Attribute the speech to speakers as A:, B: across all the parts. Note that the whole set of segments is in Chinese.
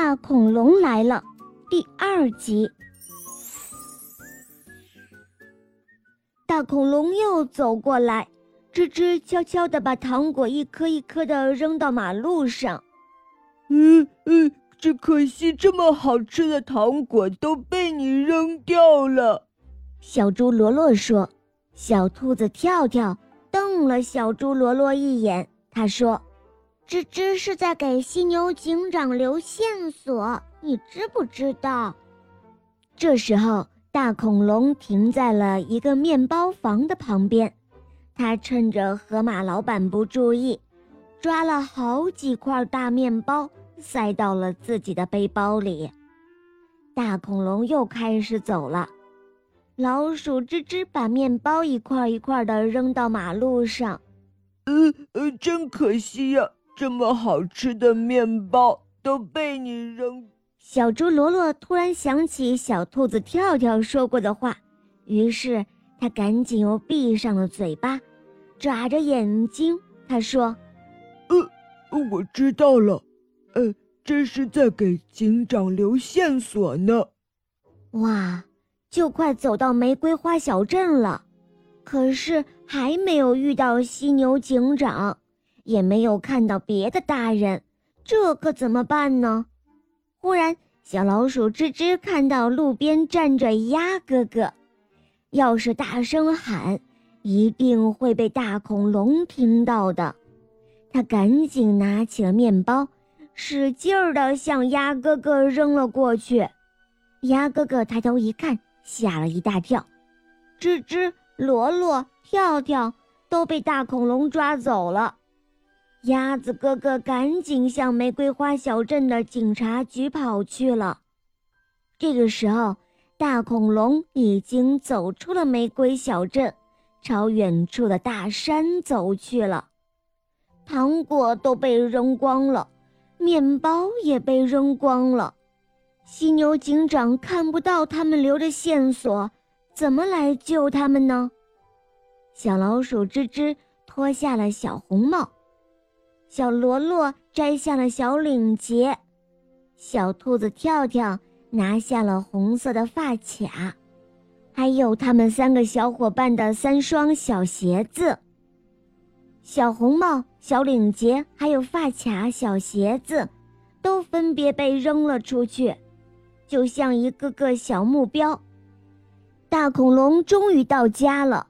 A: 大恐龙来了》第二集。大恐龙又走过来，吱吱悄悄地把糖果一颗一颗地扔到马路上。
B: 嗯嗯，只可惜这么好吃的糖果都被你扔掉了。
A: 小猪罗罗说：“小兔子跳跳瞪了小猪罗罗一眼，他说：‘吱吱是在给犀牛警长留线索，你知不知道？’这时候。”大恐龙停在了一个面包房的旁边，他趁着河马老板不注意，抓了好几块大面包塞到了自己的背包里。大恐龙又开始走了，老鼠吱吱把面包一块一块的扔到马路上。
B: 呃呃，真可惜呀，这么好吃的面包都被你扔。
A: 小猪罗罗突然想起小兔子跳跳说过的话，于是他赶紧又闭上了嘴巴，眨着眼睛。他说：“
B: 呃，我知道了，呃，这是在给警长留线索呢。”
A: 哇，就快走到玫瑰花小镇了，可是还没有遇到犀牛警长，也没有看到别的大人，这可怎么办呢？忽然，小老鼠吱吱看到路边站着鸭哥哥，要是大声喊，一定会被大恐龙听到的。他赶紧拿起了面包，使劲儿地向鸭哥哥扔了过去。鸭哥哥抬头一看，吓了一大跳，吱吱、罗罗、跳跳都被大恐龙抓走了。鸭子哥哥赶紧向玫瑰花小镇的警察局跑去了。这个时候，大恐龙已经走出了玫瑰小镇，朝远处的大山走去了。糖果都被扔光了，面包也被扔光了。犀牛警长看不到他们留的线索，怎么来救他们呢？小老鼠吱吱脱下了小红帽。小罗罗摘下了小领结，小兔子跳跳拿下了红色的发卡，还有他们三个小伙伴的三双小鞋子。小红帽、小领结还有发卡、小鞋子，都分别被扔了出去，就像一个个小目标。大恐龙终于到家了，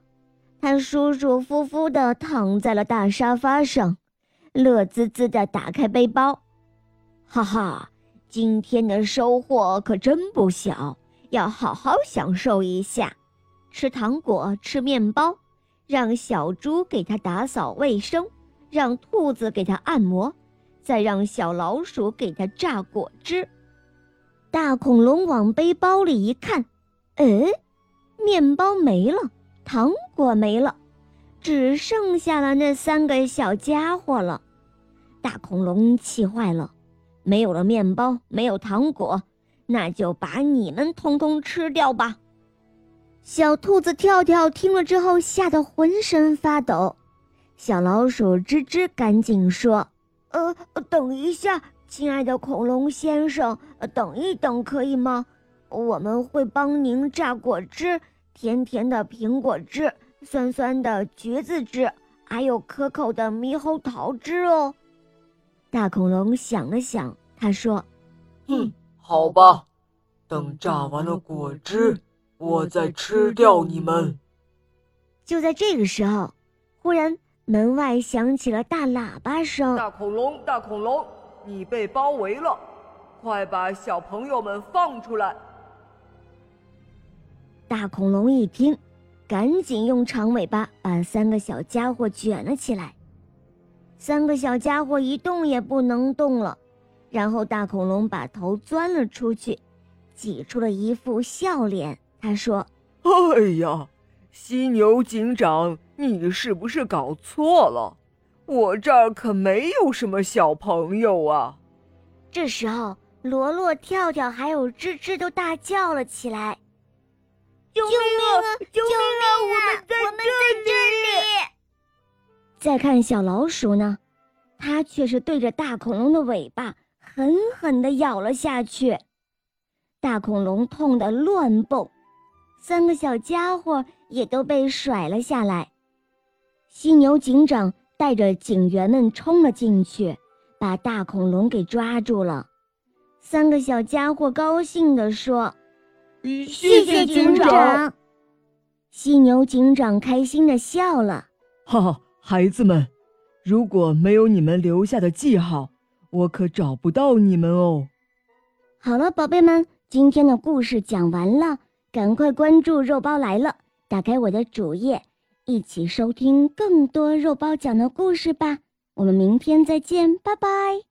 A: 它舒舒服服地躺在了大沙发上。乐滋滋地打开背包，哈哈，今天的收获可真不小，要好好享受一下，吃糖果，吃面包，让小猪给它打扫卫生，让兔子给它按摩，再让小老鼠给它榨果汁。大恐龙往背包里一看，哎，面包没了，糖果没了。只剩下了那三个小家伙了，大恐龙气坏了，没有了面包，没有糖果，那就把你们通通吃掉吧！小兔子跳跳听了之后，吓得浑身发抖。小老鼠吱吱赶紧说：“呃，等一下，亲爱的恐龙先生，等一等可以吗？我们会帮您榨果汁，甜甜的苹果汁。”酸酸的橘子汁，还有可口的猕猴桃汁哦。大恐龙想了想，他说：“
B: 嗯，好吧，等榨完了果汁，我再吃掉你们。”
A: 就在这个时候，忽然门外响起了大喇叭声：“
B: 大恐龙，大恐龙，你被包围了，快把小朋友们放出来！”
A: 大恐龙一听。赶紧用长尾巴把三个小家伙卷了起来，三个小家伙一动也不能动了。然后大恐龙把头钻了出去，挤出了一副笑脸。他说：“
B: 哎呀，犀牛警长，你是不是搞错了？我这儿可没有什么小朋友啊！”
A: 这时候，罗罗、跳跳还有吱吱都大叫了起来。
B: 救命啊！救命啊！我们在这里。
A: 再看小老鼠呢，它却是对着大恐龙的尾巴狠狠地咬了下去。大恐龙痛得乱蹦，三个小家伙也都被甩了下来。犀牛警长带着警员们冲了进去，把大恐龙给抓住了。三个小家伙高兴地说：“
C: 谢谢警长。”
A: 犀牛警长开心的笑了：“
B: 哈哈，孩子们，如果没有你们留下的记号，我可找不到你们哦。”
A: 好了，宝贝们，今天的故事讲完了，赶快关注“肉包来了”，打开我的主页。一起收听更多肉包讲的故事吧，我们明天再见，拜拜。